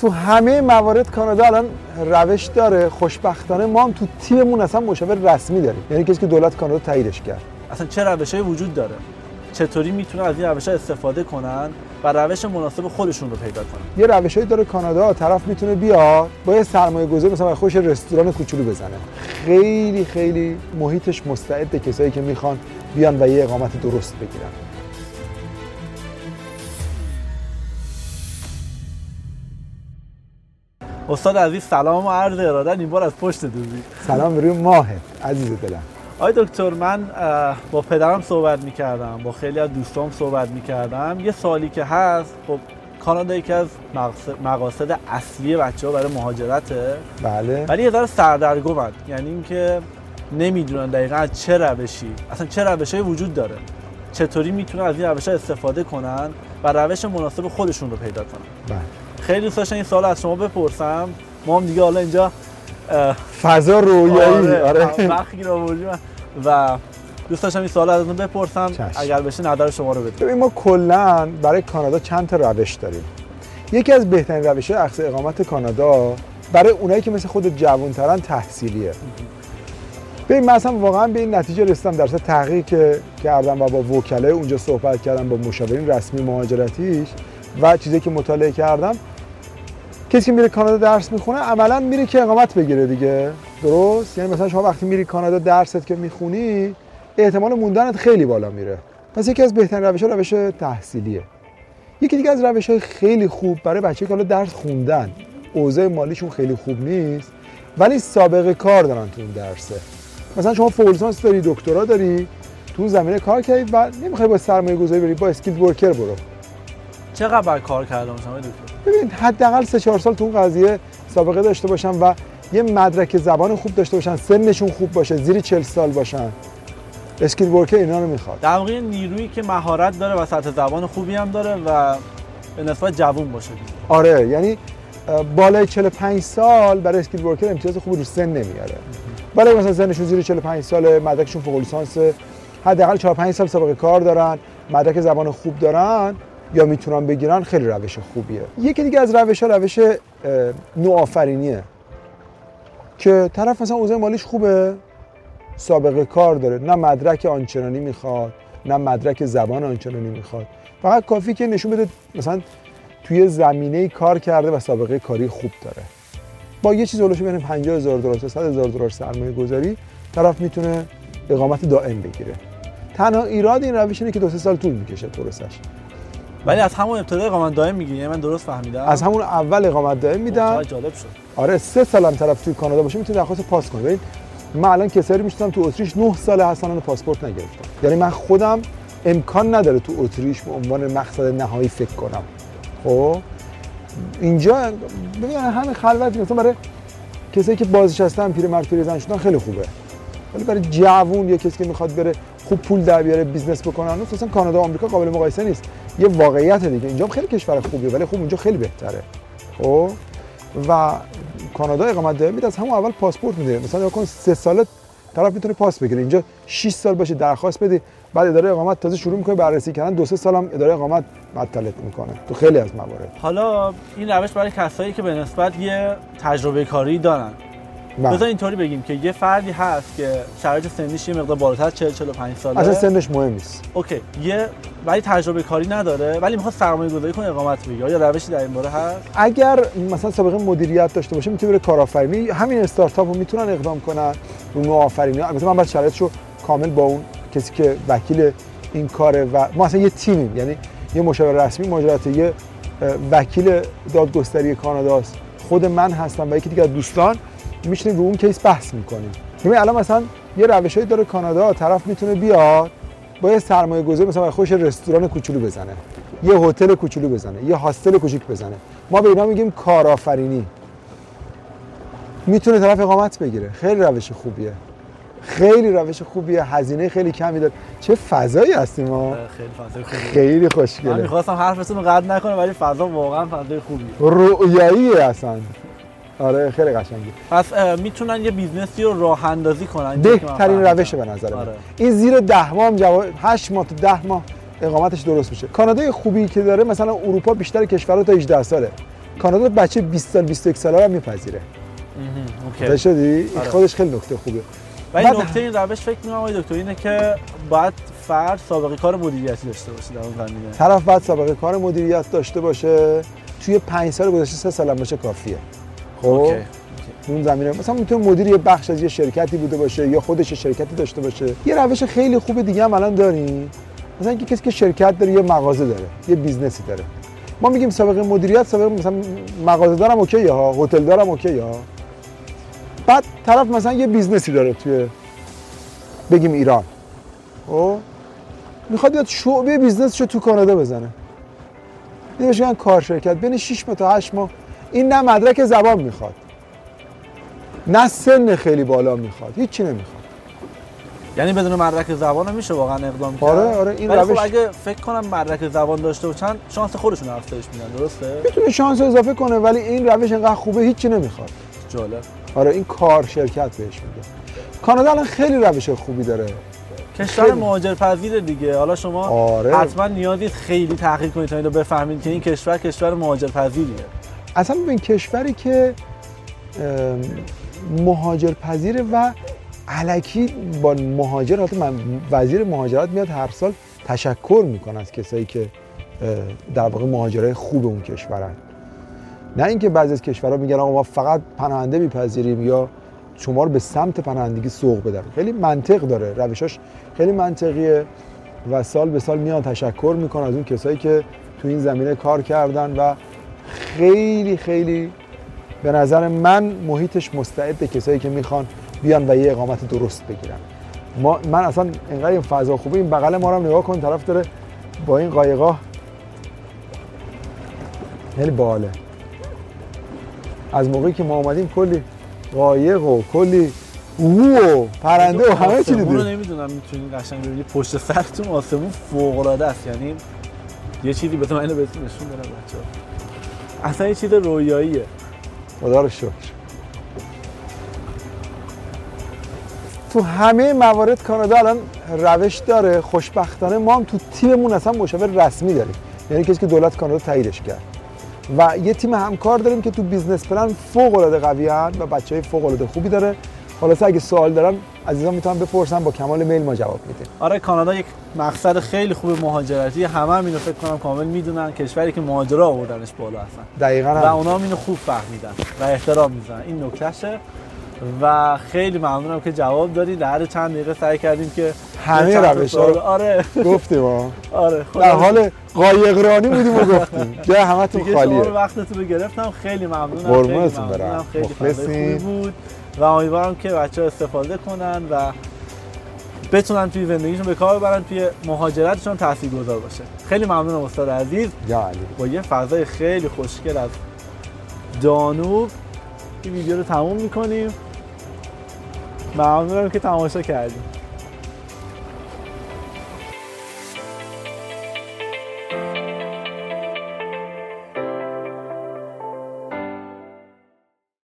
تو همه موارد کانادا الان روش داره خوشبختانه ما هم تو تیممون اصلا مشاور رسمی داریم. یعنی کسی که دولت کانادا تاییدش کرد. اصلا چه روشهایی وجود داره؟ چطوری می‌تونه از این روش استفاده کنن و روش مناسب خودشون رو پیدا کنن؟ یه روشهایی داره کانادا طرف می‌تونه بیاد با یه سرمایه گذاری مثلا خوش رستوران کوچولو بزنه. خیلی خیلی محیطش مستعد کسایی که می‌خوان بیان و یه اقامت درست بگیرن. استاد عزیز سلام و عرض ارادت این بار از پشت دوزی. سلام روی ماهت عزیز دلم. آقای دکتر من با پدرم صحبت می‌کردم با خیلی از دوستام صحبت می‌کردم. یه سوالی که هست خب کانادا یکی از مقاصد اصلی بچه ها برای مهاجرته. بله. ولی یه ذره سردرگمند یعنی اینکه نمی‌دونن دقیقا از چه روشی اصلا چه روشی وجود داره. چطوری می‌تونن از این روش استفاده کنن و روش مناسب خودشون رو پیدا کنن. بله. خیلی دوست داشتم این سوال از شما بپرسم. ما هم دیگه حالا اینجا فضا رویایی. آره وقتی رو و دوست داشتم این سوال ازتون بپرسم. چشم. اگر بشه نظر شما رو بدید. ببین ما کلا برای کانادا چند تا روش داریم. یکی از بهترین روش های اقامت کانادا برای اونایی که مثل خود جوانترن تحصیلیه. ببین من اصلا واقعا به این نتیجه رسیدم در تحقیق که کردم و با وکلای اونجا صحبت کردم با مشاورین رسمی مهاجرتیش. و چیزی که مطالعه کردم. کسی میره کانادا درس می‌خونه عملا میره که اقامت بگیره دیگه. درست؟ یعنی مثلا شما وقتی میری کانادا درست که می‌خونی احتمال موندنت خیلی بالا میره. پس یکی از بهترین روش ها روش تحصیلیه. یکی دیگه از روش های خیلی خوب برای بچه که حالا درس خوندن. اوضاع مالیشون خیلی خوب نیست ولی سابقه کار دارن تو اون درسه. مثلا شما فولسانس داری دکترا داری تو زمینه کار کردی و نمی‌خوای با سرمایه گذاری بری با skilled worker برو. چقدر کار کردم شما دکتر؟ ببین حداقل سه چهار سال تو اون قضیه سابقه داشته باشن و یه مدرک زبان خوب داشته باشن سنشون خوب باشه زیر 40 سال باشن. skilled worker اینا رو می‌خواد. در واقع نیرویی که مهارت داره و سطح زبان خوبی هم داره و به نسبت جوون باشه. آره یعنی بالای 45 سال برای skilled worker امتیاز خوبی رو سن نمیاره. ولی مثلا سنشون زیر 45 سال مدرکشون فوق لیسانس حداقل 4 5 سال سابقه کار دارن مدرک زبان خوب دارن. یا می‌تونن بگیرن خیلی روش خوبیه. یکی دیگه از روش ها روش نوآفرینیه. که طرف مثلا اوضاع مالیش خوبه سابقه کار داره. نه مدرک آنچنانی می‌خواد نه مدرک زبان آنچنانی می‌خواد. فقط کافی که نشون بده مثلا توی زمینه کار کرده و سابقه کاری خوب داره. با یه چیز اولش بین 50 هزار دلار تا 100 هزار دلار سرمایه گذاری. طرف می‌تونه اقامت دائم بگیره. تنها ایراد این روش اینه که دو سه سال طول می‌کشه پروسش. ولی از همون ابتدا اقامت دائم می‌گیری یعنی من درست فهمیدم؟ از همون اول اقامت دائم میدن جالب شد. آره سه سالم طرف توی کانادا باشه می‌تونه درخواست پاس کنه ببین من الان کسایی میشتم تو اتریش 9 سال هستن پاسپورت نگرفتم یعنی من خودم امکان نداره تو اتریش به عنوان مقصد نهایی فکر کنم. خب؟ اینجا ببین همین خلوت مثلا برای کسایی که بازنشسته پیرمرد پیرزن شدن خیلی خوبه. ولی برای جوون یا کسی که می‌خواد بره خوب پول در بیاره business بکنه اصلا کانادا آمریکا قابل مقایسه نیست. یه واقعیت دیگه. اینجا خیلی کشور خوبیه ولی خوب اونجا خیلی بهتره. خب؟ و کانادا اقامت دائم میده از همون اول پاسپورت میده. مثلا کانادا سه ساله طرف می‌تونه پاس بگیره. اینجا 6 سال باشه درخواست بدی بعد اداره اقامت تازه شروع می‌کنه بررسی کردن. دو سه سالم اداره اقامت معطلت می‌کنه. تو خیلی از موارد. حالا این روش برای کسایی که به نسبت یه تجربه کاری دارن. بذار اینطوری بگیم که یه فردی هست که شرایط سنیش یه مقدار بالاتر 40 45 ساله. اصلا سنش مهم نیست. اوکی. یه ولی تجربه کاری نداره ولی می‌خواد سرمایه گذاری کنه اقامت بگیره. یا روشی در این باره هست؟ اگر مثلا سابقه مدیریت داشته باشه می‌تونه بره کارآفرینی. همین استارتاپ رو می‌تونن اقدام کنن رو نوآفرینی البته من بعد شرایطشو کامل با اون کسی که وکیل این کاره و ما اصلا یه تیمیم. یعنی یه مشاور رسمی مهاجرت یه وکیل دادگستری کاناداست. خود من هستم و یکی دیگه دوستان. میشینیم رو اون کیس بحث می‌کنیم. ببین الان مثلا یه روشهایی داره کانادا طرف می‌تونه بیاد با یه سرمایه گذاری مثلا خوش رستوران کوچولو بزنه. یه هتل کوچولو بزنه یه هاستل کوچیک بزنه. ما به اینا میگیم کارآفرینی. می‌تونه طرف اقامت بگیره. خیلی روش خوبیه. خیلی روش خوبیه. هزینه خیلی کمی داره. چه فضایی هستیم ما. خیلی فضای خوبیه. خیلی خوشگله. من می‌خواستم حرفتون رو قطع نکنم ولی فضا واقعا فضای خوبیه. رؤیاییه اصلا. آره خیلی قشنگه. پس می‌تونن یه business ی رو راه اندازی کنن بهترین روشه به نظر من. آره. این زیر 10 ماه هم جواب 8 ماه تا 10 ماه اقامتش درست میشه. کانادا خوبی که داره مثلا اروپا بیشتر کشورها تا 18 ساله. کانادا بچه 20 سال 21 ساله رو میپذیره. OK. شدی؟ آره. خودش خیلی نکته خوبه. و این بعد- نکته این روش فکر می‌کنم آقای دکتر اینه که باید فرد سابقه کار مدیریتی داشته باشه در اون زمینه. طرف بعد سابقه کار مدیریت داشته باشه. توی پنج سال گذشته سه سال هم باشه کافیه. خب. اون زمینه. مثلا می‌تونه مدیر یه بخش از یه شرکتی بوده باشه یا خودش شرکتی داشته باشه. یه روش خیلی خوب دیگه هم الان داریم مثلا اینکه کسی که شرکت داره یه مغازه داره یه business ی داره. ما میگیم سابقه مدیریت سابقه مثلا مغازه دارم اوکی ها هتل دارم okay ها. بعد طرف مثلا یه business ی داره توی بگیم ایران. خب؟ می‌خواد بیاد شعبه business شو تو کانادا بزنه. یه میگن کار شرکت بین 6 ماه تا 8 ماه این نه مدرک زبان می‌خواد نه سن خیلی بالا می‌خواد هیچی نمی‌خواد. یعنی بدون مدرک زبان میشه واقعا اقدام کرد؟ آره، آره، این ولی روش- خب اگه فکر کنم مدرک زبان داشته باشن شانس خودشون افزایش میدن درسته؟ می‌تونه شانس اضافه کنه ولی این روش انقدر خوبه هیچی نمی‌خواد. جالب. آره این کار شرکت بهش میده. کانادا الان خیلی روش خوبی داره. کشور. مهاجرپذیر دیگه. حالا شما آره. حتما نیازی خیلی تحقیق کنید تا اینو بفهمید که این کشور کشور مهاجرپذیریه. اصلا ببین کشوری که مهاجر پذیره و علکی با مهاجر من وزیر مهاجرت میاد هر سال تشکر می‌کنه از کسایی که در واقع مهاجرای خوب اون کشورن. نه اینکه بعضی از کشورها میگن آقا ما فقط پناهنده میپذیریم یا شما رو به سمت پناهندگی سوق بدن. خیلی منطق داره روشاش خیلی منطقیه و سال به سال میان تشکر می‌کنه از اون کسایی که تو این زمینه کار کردن و خیلی خیلی به نظر من محیطش مستعد کسایی که می‌خوان بیان و یه اقامت درست بگیرن. ما من اصلا اینقدر این فضا خوبه این بغل ما رو نگاه کن طرف داره با این قایقا خیلی باله. از موقعی که ما اومدیم کلی قایق و کلی او و پرنده و همه چی آسمون رو دیدیم نمی‌دونم می‌تونید قشنگ ببینید پشت سرتون آسمون فوق العاده است. یعنی یه چیزی من اینو بهتون نشون بدم بچه‌ها. اصلا یه چیز رویاییه. خدا رو شکر. تو همه موارد کانادا الان روش داره خوشبختانه. ما هم تو تیممون اصلا مشاور رسمی داریم. یعنی کسی که دولت کانادا تاییدش کرد. و یه تیم همکار داریم که تو business plan فوق العاده قوی و بچه های فوق العاده خوبی داره. خلاصه اگه سوال دارن عزیزان می‌تونن بپرسن با کمال میل ما جواب میدیم آره کانادا یک مقصد خیلی خوب مهاجرتی. همه هم اینو فکر کنم کامل می‌دونن. کشوری که مهاجرا آوردنش بالا هستن دقیقاً و. اونا هم اینو خوب فهمیدن و احترام می‌زنن این نکتهشه. و خیلی ممنونم که جواب دادید در چند دقیقه سعی کردیم که همه روش‌ها رو- آره. گفتیم آره در حال قایقرانی بودیم و گفتیم. دیگه شما خالیه رو وقتتون رو گرفتم. خیلی ممنونم ممنونم. برم. مخلصین. بود. و امیدوارم که بچه ها استفاده کنن و بتونن توی زندگیشون به کار ببرن توی مهاجرتشون تاثیرگذار باشه. خیلی ممنونم استاد عزیز. یا علی. با یه فضای خیلی خوشگل از دانوب این ویدیو رو تموم می‌کنیم. ممنونم که تماشا کردیم